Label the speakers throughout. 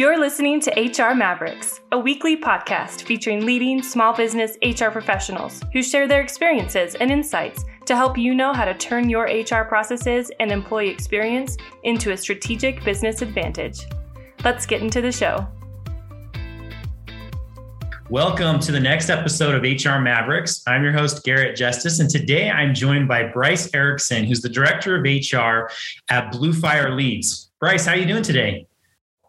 Speaker 1: You're listening to HR Mavericks, a weekly podcast featuring leading small business HR professionals who share their experiences and insights to help you know how to turn your HR processes and employee experience into a strategic business advantage. Let's get into the show.
Speaker 2: Welcome to the next episode of HR Mavericks. I'm your host, Garrett Justice, and today I'm joined by Bryce Erickson, who's the Director of HR at Blue Fire Leads. Bryce, how are you doing today?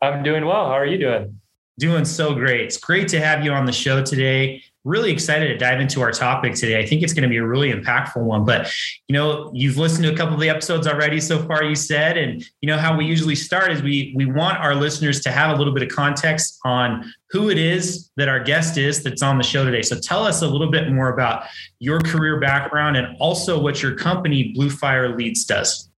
Speaker 3: I'm doing well. How are you doing?
Speaker 2: Doing so great. It's great to have you on the show today. Really excited to dive into our topic today. I think it's going to be a really impactful one. But, you know, you've listened to a couple of the episodes already so far, you said. And, you know, how we usually start is we we want our listeners to have a little bit of context on who it is that our guest is that's on the show today. So tell us a little bit more about your career background and also what your company, Blue Fire Leads, does.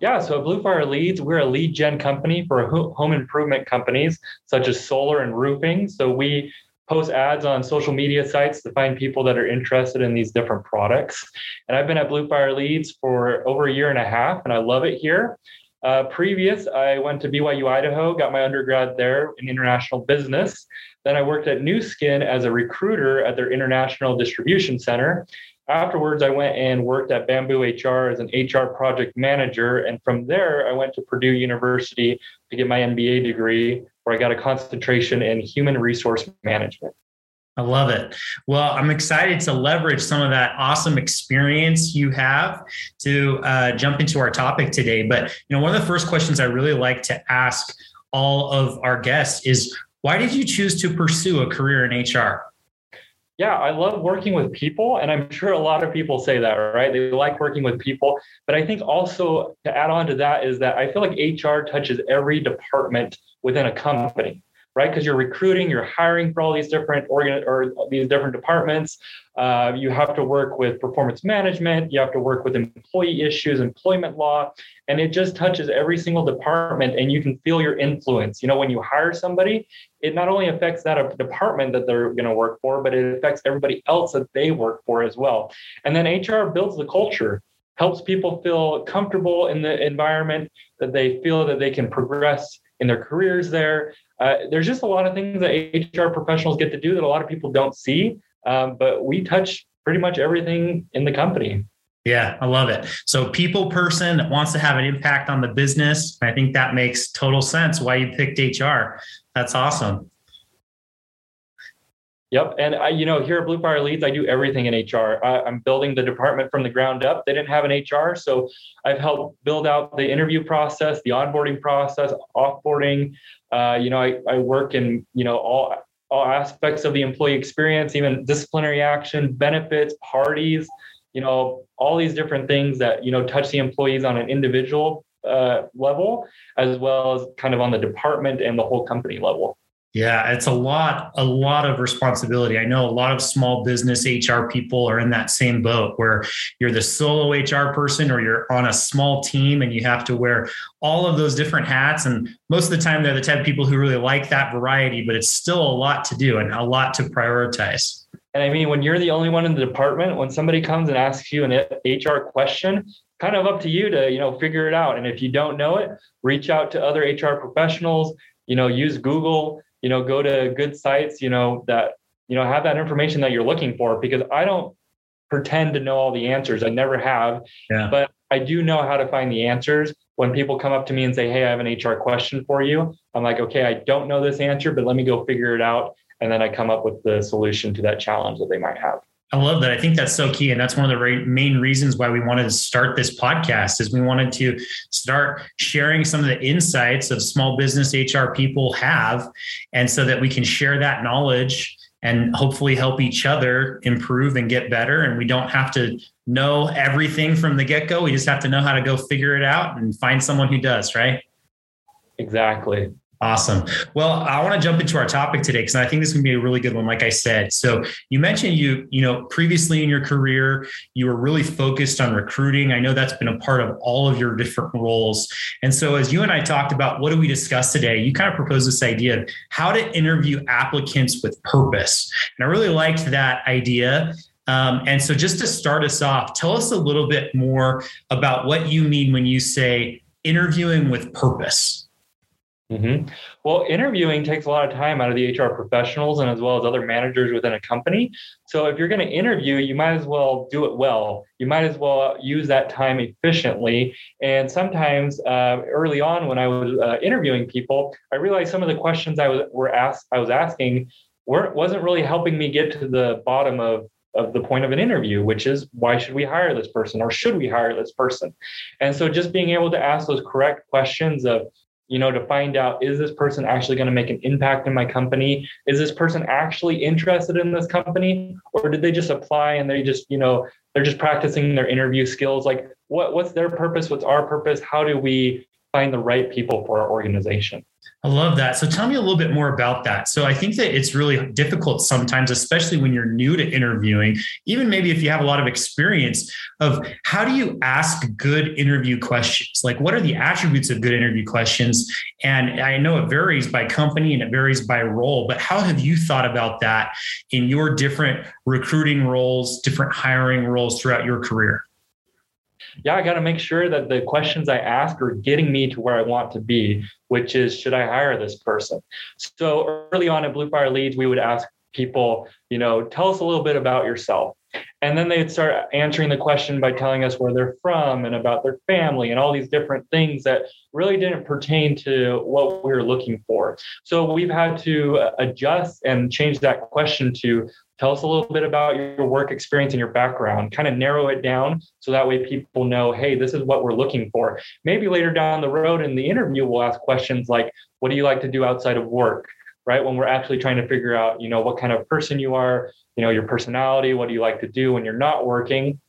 Speaker 3: Yeah, so Blue Fire Leads, we're a lead gen company for home improvement companies such as solar and roofing. So we post ads on social media sites to find people that are interested in these different products. And I've been at Blue Fire Leads for over a year and a half, and I love it here. Uh, previous, I went to BYU Idaho, got my undergrad there in international business. Then I worked at Nu Skin as a recruiter at their international distribution center. Afterwards, I went and worked at Bamboo HR as an HR project manager. And from there, I went to Purdue University to get my MBA degree, where I got a concentration in human resource management.
Speaker 2: I love it. Well, I'm excited to leverage some of that awesome experience you have to uh, jump into our topic today. But you know, one of the first questions I really like to ask all of our guests is, why did you choose to pursue a career in HR?
Speaker 3: Yeah, I love working with people. And I'm sure a lot of people say that, right? They like working with people. But I think also to add on to that is that I feel like HR touches every department within a company right? Because you're recruiting, you're hiring for all these different organ or these different departments. Uh, you have to work with performance management. You have to work with employee issues, employment law, and it just touches every single department. And you can feel your influence. You know, when you hire somebody, it not only affects that department that they're going to work for, but it affects everybody else that they work for as well. And then HR builds the culture helps people feel comfortable in the environment that they feel that they can progress in their careers there. Uh, there's just a lot of things that HR professionals get to do that a lot of people don't see, um, but we touch pretty much everything in the company.
Speaker 2: Yeah, I love it. So, people person that wants to have an impact on the business. I think that makes total sense why you picked HR. That's awesome.
Speaker 3: Yep. And I, you know, here at Blue Fire Leads, I do everything in HR. I, I'm building the department from the ground up. They didn't have an HR. So I've helped build out the interview process, the onboarding process, offboarding. Uh, you know, I, I work in, you know, all, all aspects of the employee experience, even disciplinary action, benefits, parties, you know, all these different things that, you know, touch the employees on an individual uh, level, as well as kind of on the department and the whole company level.
Speaker 2: Yeah, it's a lot, a lot of responsibility. I know a lot of small business HR people are in that same boat where you're the solo HR person or you're on a small team and you have to wear all of those different hats. And most of the time, they're the type of people who really like that variety, but it's still a lot to do and a lot to prioritize.
Speaker 3: And I mean, when you're the only one in the department, when somebody comes and asks you an HR question, kind of up to you to you know figure it out. And if you don't know it, reach out to other HR professionals. You know, use Google you know go to good sites you know that you know have that information that you're looking for because i don't pretend to know all the answers. I never have. Yeah. but i do know how to find the answers. When people come up to me and say hey i have an hr question for you i'm like okay i don't know this answer but let me go figure it out. And then i come up with the solution to that challenge that they might have
Speaker 2: I love that. I think that's so key. And that's one of the main reasons why we wanted to start this podcast is we wanted to start sharing some of the insights of small business HR people have. And so that we can share that knowledge and hopefully help each other improve and get better. And we don't have to know everything from the get go. We just have to know how to go figure it out and find someone who does, right?
Speaker 3: Exactly.
Speaker 2: Awesome. Well, I want to jump into our topic today because I think this is going to be a really good one. Like I said, so you mentioned you, you know, previously in your career, you were really focused on recruiting. I know that's been a part of all of your different roles. And so, as you and I talked about, what do we discuss today? You kind of proposed this idea of how to interview applicants with purpose, and I really liked that idea. Um, and so, just to start us off, tell us a little bit more about what you mean when you say interviewing with purpose.
Speaker 3: Mm-hmm. Well, interviewing takes a lot of time out of the HR professionals and as well as other managers within a company. So, if you're going to interview, you might as well do it well. You might as well use that time efficiently. And sometimes, uh, early on, when I was uh, interviewing people, I realized some of the questions I was were asked, I was asking, weren't wasn't really helping me get to the bottom of of the point of an interview, which is why should we hire this person or should we hire this person? And so just being able to ask those correct questions of you know, to find out is this person actually going to make an impact in my company? Is this person actually interested in this company? Or did they just apply and they just, you know, they're just practicing their interview skills? Like what, what's their purpose? What's our purpose? How do we find the right people for our organization?
Speaker 2: I love that. So tell me a little bit more about that. So I think that it's really difficult sometimes, especially when you're new to interviewing, even maybe if you have a lot of experience of how do you ask good interview questions? Like what are the attributes of good interview questions? And I know it varies by company and it varies by role, but how have you thought about that in your different recruiting roles, different hiring roles throughout your career?
Speaker 3: Yeah, I got to make sure that the questions I ask are getting me to where I want to be, which is should I hire this person? So early on at Blue Fire Leads, we would ask people, you know, tell us a little bit about yourself. And then they'd start answering the question by telling us where they're from and about their family and all these different things that really didn't pertain to what we were looking for. So we've had to uh, adjust and change that question to Tell us a little bit about your work experience and your background, kind of narrow it down so that way people know, hey, this is what we're looking for. Maybe later down the road in the interview, we'll ask questions like, what do you like to do outside of work? Right. When we're actually trying to figure out, you know, what kind of person you are, you know, your personality, what do you like to do when you're not working?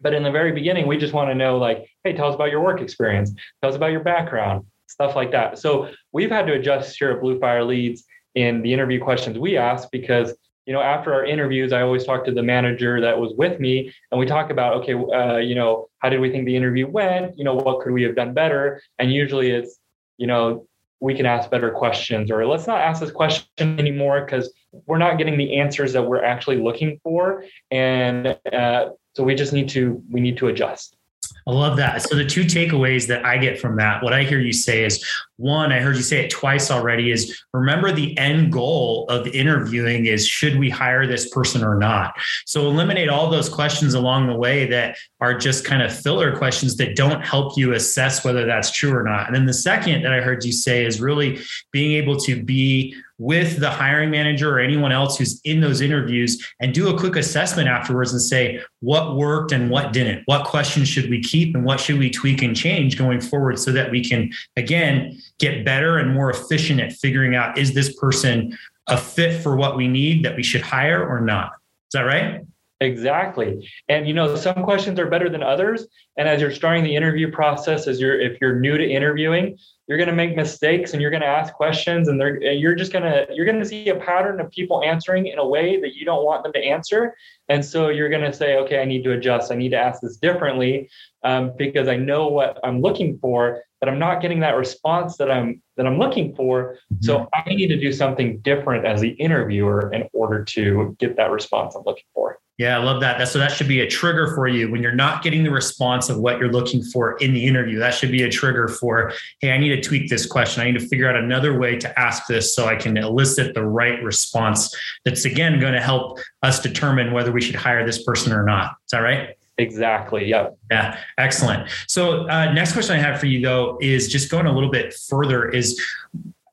Speaker 3: But in the very beginning, we just want to know, like, hey, tell us about your work experience, tell us about your background, stuff like that. So we've had to adjust here at Blue Fire Leads in the interview questions we ask because you know, after our interviews, I always talk to the manager that was with me, and we talk about, okay, uh, you know, how did we think the interview went? You know, what could we have done better? And usually, it's, you know, we can ask better questions, or let's not ask this question anymore because we're not getting the answers that we're actually looking for, and uh, so we just need to we need to adjust.
Speaker 2: I love that. So the two takeaways that I get from that, what I hear you say is one, I heard you say it twice already is remember the end goal of interviewing is should we hire this person or not? So eliminate all those questions along the way that are just kind of filler questions that don't help you assess whether that's true or not. And then the second that I heard you say is really being able to be with the hiring manager or anyone else who's in those interviews and do a quick assessment afterwards and say what worked and what didn't. What questions should we keep and what should we tweak and change going forward so that we can, again, get better and more efficient at figuring out is this person a fit for what we need that we should hire or not? Is that right?
Speaker 3: Exactly. And you know, some questions are better than others. And as you're starting the interview process, as you're if you're new to interviewing, you're going to make mistakes and you're going to ask questions and they're you're just going to you're going to see a pattern of people answering in a way that you don't want them to answer and so you're going to say okay i need to adjust i need to ask this differently um, because i know what i'm looking for but i'm not getting that response that i'm that i'm looking for so mm-hmm. i need to do something different as the interviewer in order to get that response i'm looking for
Speaker 2: yeah, I love that. That so that should be a trigger for you when you're not getting the response of what you're looking for in the interview. That should be a trigger for, hey, I need to tweak this question. I need to figure out another way to ask this so I can elicit the right response. That's again going to help us determine whether we should hire this person or not. Is that right?
Speaker 3: Exactly. Yep.
Speaker 2: Yeah. Excellent. So uh, next question I have for you though is just going a little bit further. Is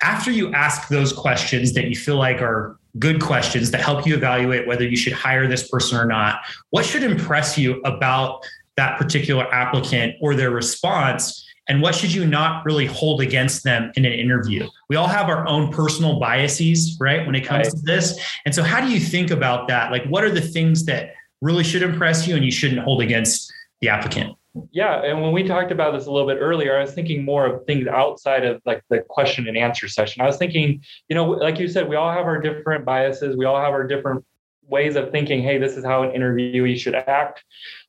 Speaker 2: after you ask those questions that you feel like are good questions that help you evaluate whether you should hire this person or not. What should impress you about that particular applicant or their response? And what should you not really hold against them in an interview? We all have our own personal biases, right, when it comes right. to this. And so, how do you think about that? Like, what are the things that really should impress you and you shouldn't hold against the applicant?
Speaker 3: Yeah, and when we talked about this a little bit earlier, I was thinking more of things outside of like the question and answer session. I was thinking, you know, like you said, we all have our different biases, we all have our different ways of thinking, hey, this is how an interviewee should act.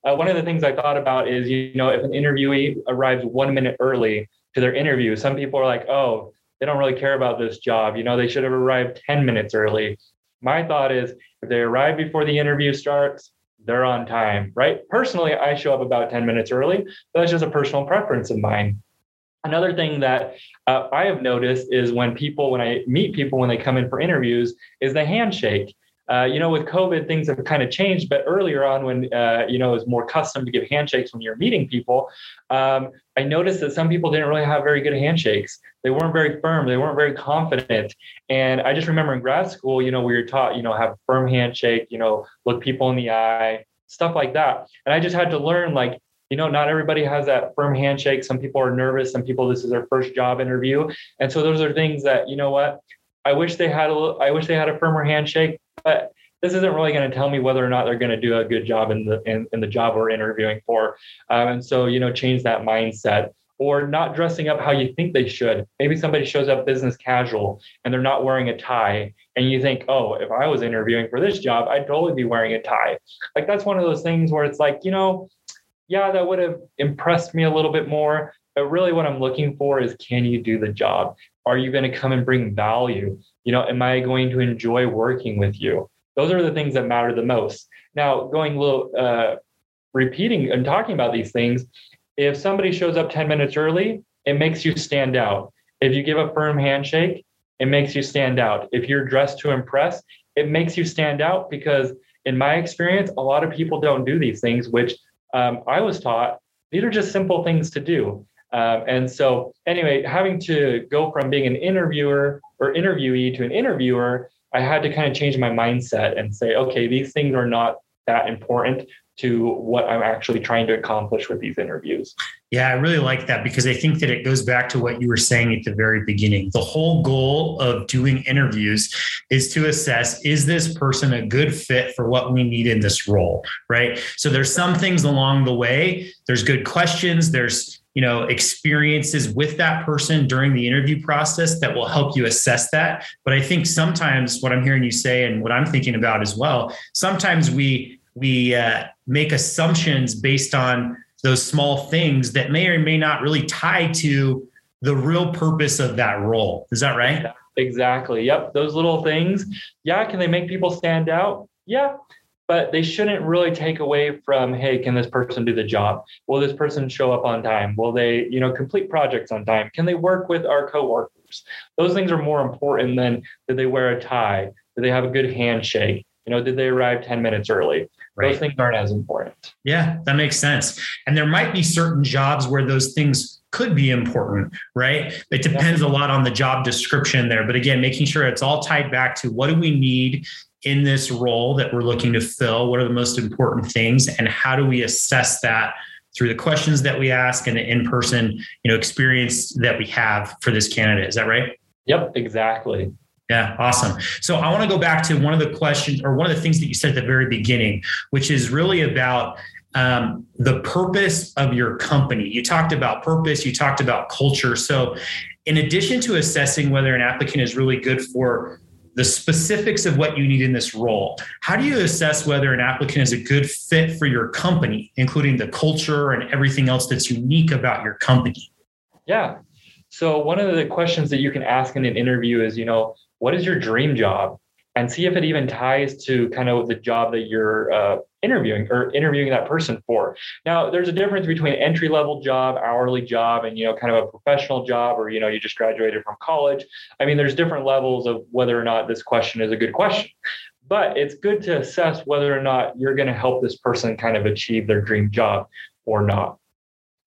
Speaker 3: Uh, one of the things I thought about is, you know, if an interviewee arrives one minute early to their interview, some people are like, oh, they don't really care about this job. You know, they should have arrived 10 minutes early. My thought is if they arrive before the interview starts, they're on time, right? Personally, I show up about 10 minutes early. That's just a personal preference of mine. Another thing that uh, I have noticed is when people, when I meet people when they come in for interviews, is the handshake. Uh, you know, with COVID, things have kind of changed. But earlier on, when uh, you know it was more custom to give handshakes when you're meeting people, um, I noticed that some people didn't really have very good handshakes. They weren't very firm. They weren't very confident. And I just remember in grad school, you know, we were taught, you know, have a firm handshake, you know, look people in the eye, stuff like that. And I just had to learn, like, you know, not everybody has that firm handshake. Some people are nervous. Some people, this is their first job interview. And so those are things that, you know what, I wish they had a, I wish they had a firmer handshake, but this isn't really going to tell me whether or not they're going to do a good job in the in, in the job we're interviewing for. Um, and so, you know, change that mindset or not dressing up how you think they should. Maybe somebody shows up business casual and they're not wearing a tie. And you think, oh, if I was interviewing for this job, I'd totally be wearing a tie. Like that's one of those things where it's like, you know, yeah, that would have impressed me a little bit more. But really, what I'm looking for is can you do the job? Are you going to come and bring value? You know, am I going to enjoy working with you? Those are the things that matter the most. Now, going a little, uh, repeating and talking about these things, if somebody shows up 10 minutes early, it makes you stand out. If you give a firm handshake, it makes you stand out. If you're dressed to impress, it makes you stand out because, in my experience, a lot of people don't do these things, which um, I was taught these are just simple things to do. Um, and so, anyway, having to go from being an interviewer or interviewee to an interviewer, I had to kind of change my mindset and say, okay, these things are not that important to what I'm actually trying to accomplish with these interviews.
Speaker 2: Yeah, I really like that because I think that it goes back to what you were saying at the very beginning. The whole goal of doing interviews is to assess is this person a good fit for what we need in this role, right? So there's some things along the way, there's good questions, there's you know experiences with that person during the interview process that will help you assess that but i think sometimes what i'm hearing you say and what i'm thinking about as well sometimes we we uh, make assumptions based on those small things that may or may not really tie to the real purpose of that role. Is that right?
Speaker 3: Exactly. Yep. Those little things. Yeah. Can they make people stand out? Yeah. But they shouldn't really take away from, hey, can this person do the job? Will this person show up on time? Will they, you know, complete projects on time? Can they work with our coworkers? Those things are more important than did they wear a tie? Did they have a good handshake? You know, did they arrive 10 minutes early? Right. Those things aren't as important.
Speaker 2: Yeah, that makes sense. And there might be certain jobs where those things could be important, right? It depends yeah. a lot on the job description there. But again, making sure it's all tied back to what do we need in this role that we're looking to fill? What are the most important things? And how do we assess that through the questions that we ask and the in-person, you know, experience that we have for this candidate? Is that right?
Speaker 3: Yep, exactly.
Speaker 2: Yeah, awesome. So I want to go back to one of the questions or one of the things that you said at the very beginning, which is really about um, the purpose of your company. You talked about purpose, you talked about culture. So, in addition to assessing whether an applicant is really good for the specifics of what you need in this role, how do you assess whether an applicant is a good fit for your company, including the culture and everything else that's unique about your company?
Speaker 3: Yeah. So, one of the questions that you can ask in an interview is, you know, what is your dream job? And see if it even ties to kind of the job that you're uh, interviewing or interviewing that person for. Now there's a difference between entry level job hourly job and you know kind of a professional job or you know you just graduated from college. I mean there's different levels of whether or not this question is a good question. But it's good to assess whether or not you're going to help this person kind of achieve their dream job or not.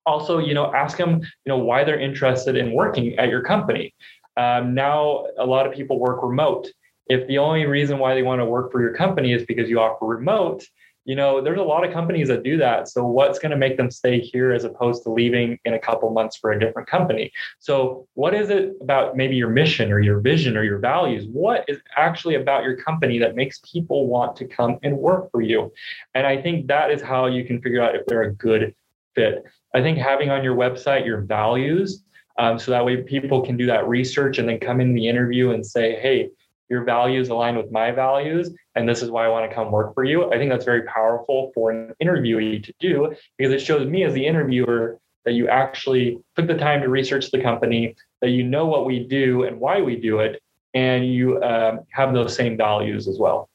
Speaker 3: Also you know ask them you know why they're interested in working at your company um, now, a lot of people work remote. If the only reason why they want to work for your company is because you offer remote, you know, there's a lot of companies that do that. So, what's going to make them stay here as opposed to leaving in a couple months for a different company? So, what is it about maybe your mission or your vision or your values? What is actually about your company that makes people want to come and work for you? And I think that is how you can figure out if they're a good fit. I think having on your website your values um, so that way people can do that research and then come in the interview and say, hey, your values align with my values, and this is why I want to come work for you. I think that's very powerful for an interviewee to do because it shows me as the interviewer that you actually took the time to research the company, that you know what we do and why we do it, and you um, have those same values as well.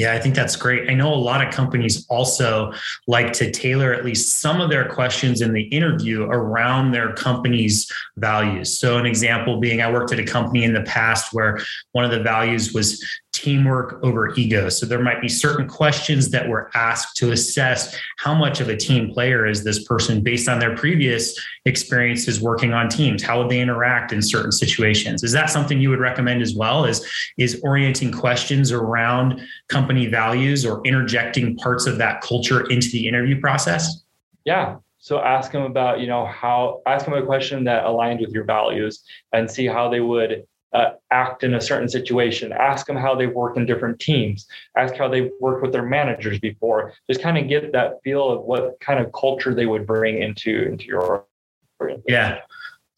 Speaker 2: Yeah, I think that's great. I know a lot of companies also like to tailor at least some of their questions in the interview around their company's values. So, an example being, I worked at a company in the past where one of the values was teamwork over ego. So there might be certain questions that were asked to assess how much of a team player is this person based on their previous experiences working on teams. How would they interact in certain situations? Is that something you would recommend as well? Is is orienting questions around company values or interjecting parts of that culture into the interview process?
Speaker 3: Yeah, so ask them about, you know, how ask them a question that aligned with your values and see how they would uh, act in a certain situation. Ask them how they've worked in different teams. Ask how they've worked with their managers before. Just kind of get that feel of what kind of culture they would bring into into your.
Speaker 2: Yeah,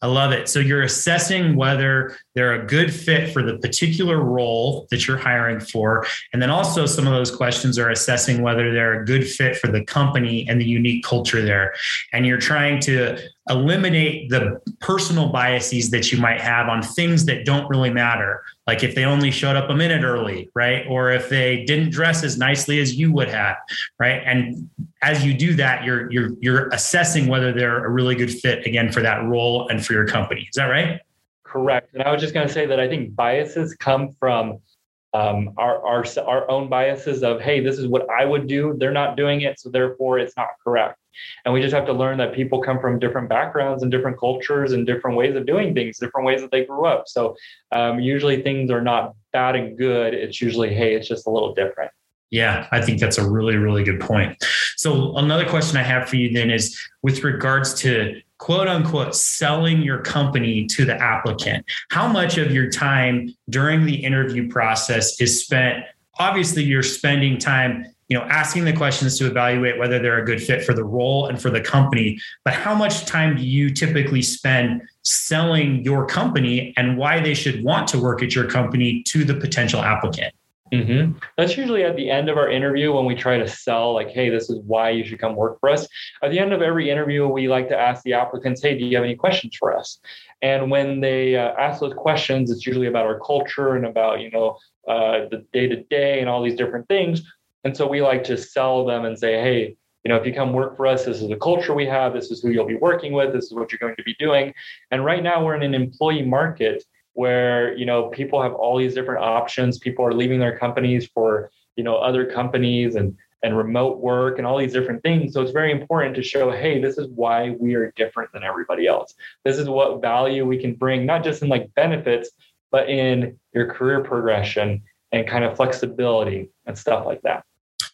Speaker 2: I love it. So you're assessing whether they're a good fit for the particular role that you're hiring for. And then also, some of those questions are assessing whether they're a good fit for the company and the unique culture there. And you're trying to eliminate the personal biases that you might have on things that don't really matter. Like if they only showed up a minute early right? Or if they didn't dress as nicely as you would have right? And as you do that you're you're you're assessing whether they're a really good fit again for that role and for your company. Is that right
Speaker 3: correct and i was just going to say that i think biases come from um, our, our our own biases of hey this is what i would do they're not doing it so therefore it's not correct and we just have to learn that people come from different backgrounds and different cultures and different ways of doing things, different ways that they grew up. So um, usually things are not bad and good. It's usually, hey, it's just a little different.
Speaker 2: Yeah, I think that's a really, really good point. So, another question I have for you then is with regards to quote unquote selling your company to the applicant, how much of your time during the interview process is spent? Obviously, you're spending time you know asking the questions to evaluate whether they're a good fit for the role and for the company but how much time do you typically spend selling your company and why they should want to work at your company to the potential applicant
Speaker 3: Mm-hmm. That's usually at the end of our interview when we try to sell, like, hey, this is why you should come work for us. At the end of every interview, we like to ask the applicants, hey, do you have any questions for us? And when they uh, ask those questions, it's usually about our culture and about, you know, uh, the day to day and all these different things. And so we like to sell them and say, hey, you know, if you come work for us, this is the culture we have, this is who you'll be working with, this is what you're going to be doing. And right now we're in an employee market where, you know, people have all these different options. People are leaving their companies for, you know, other companies and and remote work and all these different things. So it's very important to show, hey, this is why we are different than everybody else. This is what value we can bring, not just in like benefits, but in your career progression and kind of flexibility and stuff like that.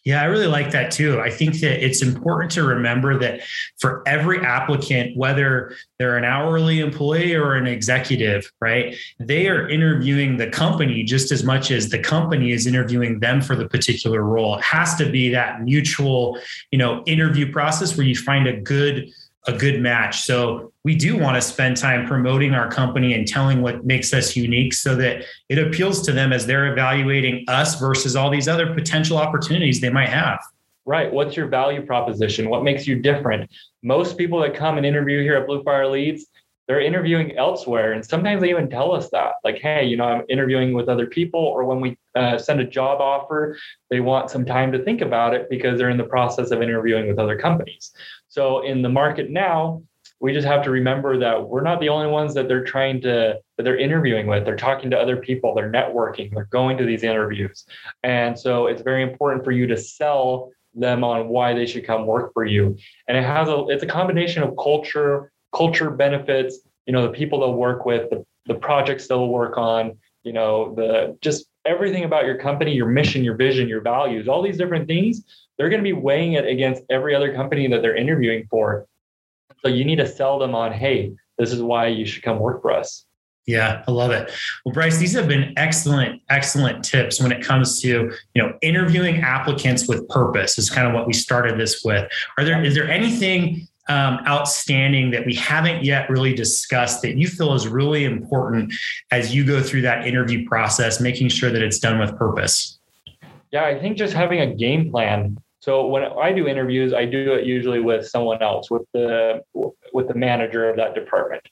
Speaker 2: Yeah, I really like that too. I think that it's important to remember that for every applicant, whether they're an hourly employee or an executive, right, they are interviewing the company just as much as the company is interviewing them for the particular role. It has to be that mutual, you know, interview process where you find a good a good match. So we do want to spend time promoting our company and telling what makes us unique so that it appeals to them as they're evaluating us versus all these other potential opportunities they might have.
Speaker 3: Right. What's your value proposition? What makes you different? Most people that come and interview here at Blue Fire Leads, they're interviewing elsewhere. And sometimes they even tell us that, like, hey, you know, I'm interviewing with other people. Or when we uh, send a job offer, they want some time to think about it because they're in the process of interviewing with other companies. So in the market now, we just have to remember that we're not the only ones that they're trying to that they're interviewing with they're talking to other people they're networking they're going to these interviews and so it's very important for you to sell them on why they should come work for you and it has a it's a combination of culture culture benefits you know the people they'll work with the, the projects they'll work on you know the just everything about your company your mission your vision your values all these different things they're going to be weighing it against every other company that they're interviewing for. So you need to sell them on, hey, this is why you should come work for us.
Speaker 2: Yeah, I love it. Well, Bryce, these have been excellent, excellent tips when it comes to you know interviewing applicants with purpose. Is kind of what we started this with. Are there is there anything um, outstanding that we haven't yet really discussed that you feel is really important as you go through that interview process, making sure that it's done with purpose?
Speaker 3: Yeah, I think just having a game plan so when I do interviews, I do it usually with someone else, with the with the manager of that department.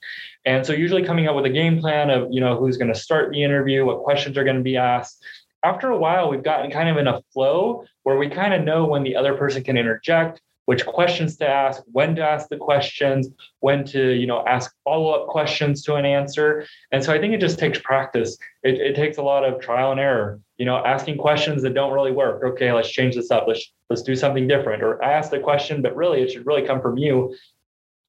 Speaker 3: And so usually coming up with a game plan of, you know, who's going to start the interview, what questions are going to be asked, after a while, we've gotten kind of in a flow where we kind of know when the other person can interject, which questions to ask, when to ask the questions, when to, you know, ask follow-up questions to an answer. And so I think it just takes practice. It, it takes a lot of trial and error, you know, asking questions that don't really work. Okay, let's change this up. Let's let's do something different. Or I asked the question, but really it should really come from you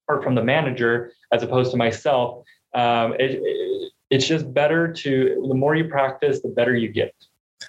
Speaker 3: or from the manager as opposed to myself. Um, it, it, it's just better to the more you practice, the better you get.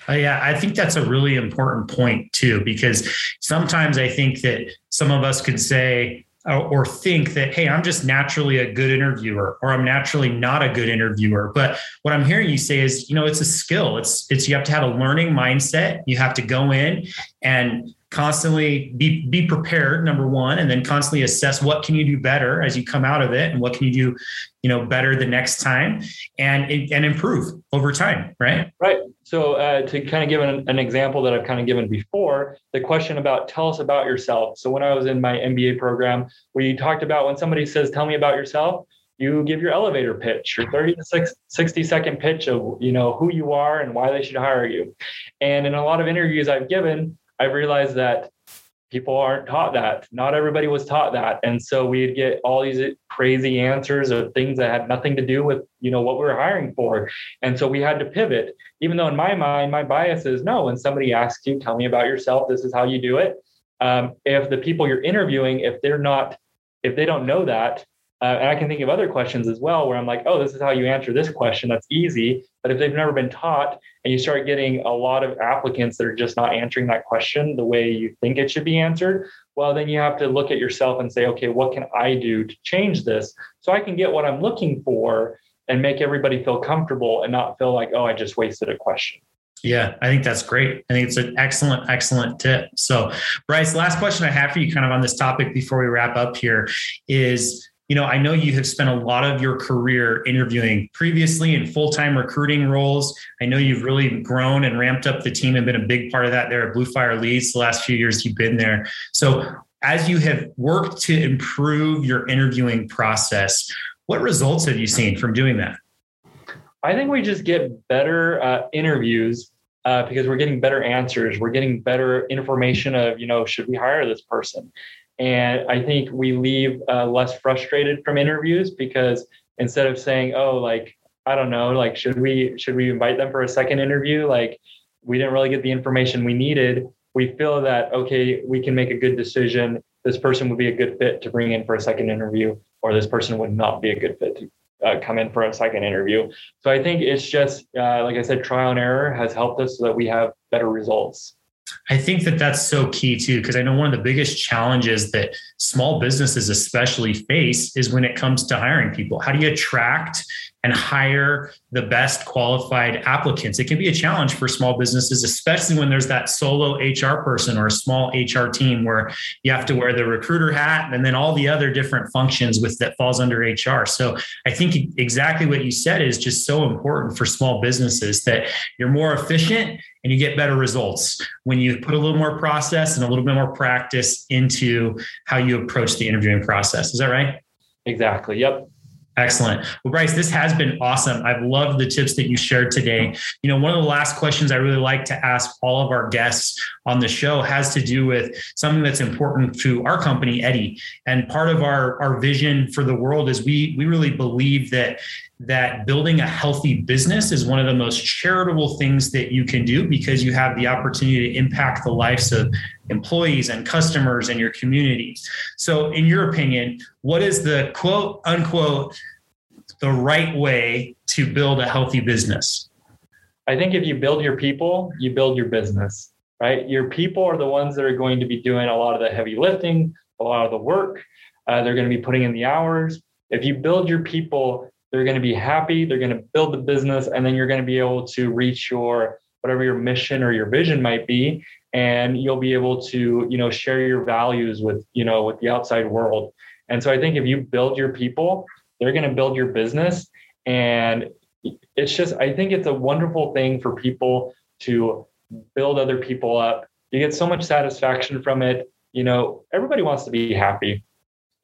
Speaker 2: Uh, yeah, I think that's a really important point too, because sometimes I think that some of us could say uh, or think that, hey, I'm just naturally a good interviewer or I'm naturally not a good interviewer. But what I'm hearing you say is, you know, it's a skill. It's it's you have to have a learning mindset. You have to go in and constantly be be prepared number one and then constantly assess what can you do better as you come out of it and what can you do you know better the next time and and improve over time right?
Speaker 3: Right. So uh, to kind of give an, an example that i've kind of given before the question about tell us about yourself. So when i was in my mba program we talked about when somebody says tell me about yourself you give your elevator pitch your 30 to 60 second pitch of you know who you are and why they should hire you. And in a lot of interviews i've given I've realized that people aren't taught that. Not everybody was taught that. And so we'd get all these crazy answers of things that had nothing to do with, you know, what we were hiring for. And so we had to pivot. Even though in my mind, my bias is no, when somebody asks you, tell me about yourself, this is how you do it. Um, if the people you're interviewing, if they're not, if they don't know that, uh, and I can think of other questions as well where I'm like, oh, this is how you answer this question. That's easy. But if they've never been taught and you start getting a lot of applicants that are just not answering that question the way you think it should be answered, well, then you have to look at yourself and say, okay, what can I do to change this so I can get what I'm looking for and make everybody feel comfortable and not feel like, oh, I just wasted a question.
Speaker 2: Yeah, I think that's great. I think it's an excellent, excellent tip. So, Bryce, last question I have for you kind of on this topic before we wrap up here is you know, I know you have spent a lot of your career interviewing previously in full time recruiting roles. I know you've really grown and ramped up the team and been a big part of that there at Blue Fire Leads the last few years you've been there. So, as you have worked to improve your interviewing process, what results have you seen from doing that?
Speaker 3: I think we just get better uh, interviews uh, because we're getting better answers. We're getting better information of, you know, should we hire this person? And I think we leave uh, less frustrated from interviews because instead of saying, oh, like, I don't know, like, should we, should we invite them for a second interview? Like, we didn't really get the information we needed. We feel that, okay, we can make a good decision. This person would be a good fit to bring in for a second interview, or this person would not be a good fit to uh, come in for a second interview. So I think it's just, uh, like I said, trial and error has helped us so that we have better results.
Speaker 2: I think that that's so key too, because I know one of the biggest challenges that small businesses especially face is when it comes to hiring people. How do you attract and hire the best qualified applicants. It can be a challenge for small businesses, especially when there's that solo HR person or a small HR team where you have to wear the recruiter hat and then all the other different functions with that falls under HR. So I think exactly what you said is just so important for small businesses that you're more efficient and you get better results when you put a little more process and a little bit more practice into how you approach the interviewing process. Is that right?
Speaker 3: Exactly. Yep.
Speaker 2: Excellent. Well, Bryce, this has been awesome. I've loved the tips that you shared today. You know, one of the last questions I really like to ask all of our guests on the show has to do with something that's important to our company, Eddy. And part of our, our vision for the world is we we really believe that that building a healthy business is one of the most charitable things that you can do because you have the opportunity to impact the lives of employees and customers and your community. So, in your opinion, what is the quote unquote the right way to build a healthy business?
Speaker 3: I think if you build your people, you build your business, right? Your people are the ones that are going to be doing a lot of the heavy lifting, a lot of the work. Uh, they're going to be putting in the hours. If you build your people, they're going to be happy, they're going to build the business, and then you're going to be able to reach your whatever your mission or your vision might be and you'll be able to you know share your values with you know with the outside world. And so i think if you build your people they're going to build your business and it's just i think it's a wonderful thing for people to build other people up. You get so much satisfaction from it you know everybody wants to be happy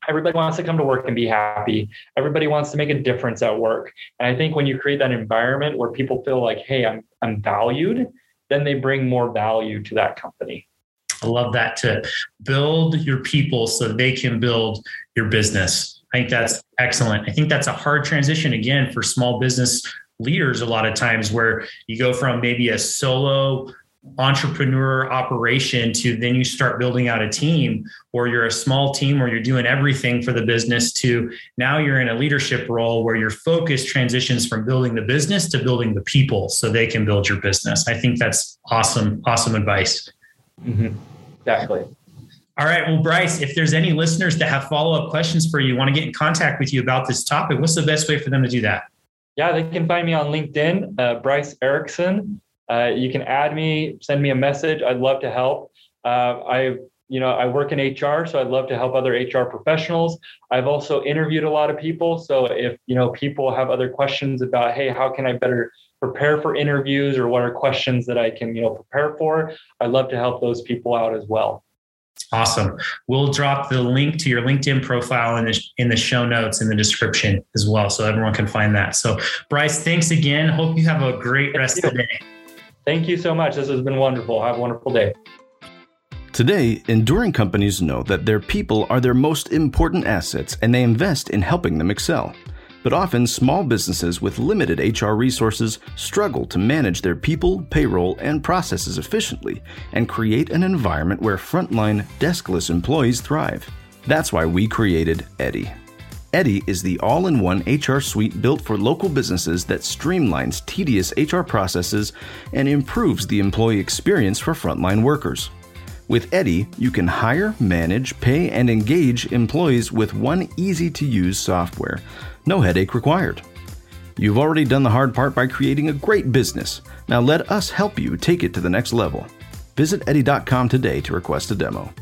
Speaker 3: Everybody wants to come to work and be happy. Everybody wants to make a difference at work. And I think when you create that environment where people feel like, hey, I'm I'm valued then they bring more value to that company.
Speaker 2: I love that tip. build your people so they can build your business. I think that's excellent. I think that's a hard transition again for small business leaders a lot of times where you go from maybe a solo entrepreneur operation to then you start building out a team or you're a small team or you're doing everything for the business to now you're in a leadership role where your focus transitions from building the business to building the people so they can build your business. I think that's awesome awesome advice.
Speaker 3: Mm-hmm. exactly.
Speaker 2: All right. Well bryce if there's any listeners that have follow-up questions for you want to get in contact with you about this topic what's the best way for them to do that?
Speaker 3: Yeah they can find me on linkedin uh, bryce erickson uh, you can add me, send me a message. I'd love to help. Uh, I, you know, I work in HR, so I'd love to help other HR professionals. I've also interviewed a lot of people, so if you know people have other questions about, hey, how can I better prepare for interviews, or what are questions that I can, you know, prepare for? I'd love to help those people out as well.
Speaker 2: Awesome. We'll drop the link to your LinkedIn profile in the in the show notes in the description as well, so everyone can find that. So, Bryce, thanks again. Hope you have a great rest of the day.
Speaker 3: Thank you so much. This has been wonderful. Have a wonderful day.
Speaker 4: Today, enduring companies know that their people are their most important assets and they invest in helping them excel. But often, small businesses with limited HR resources struggle to manage their people, payroll, and processes efficiently and create an environment where frontline, deskless employees thrive. That's why we created Eddy. Eddy is the all in one HR suite built for local businesses that streamlines tedious HR processes and improves the employee experience for frontline workers. With Eddy, you can hire, manage, pay, and engage employees with one easy to use software. No headache required. You've already done the hard part by creating a great business. Now let us help you take it to the next level. Visit Eddy.com today to request a demo.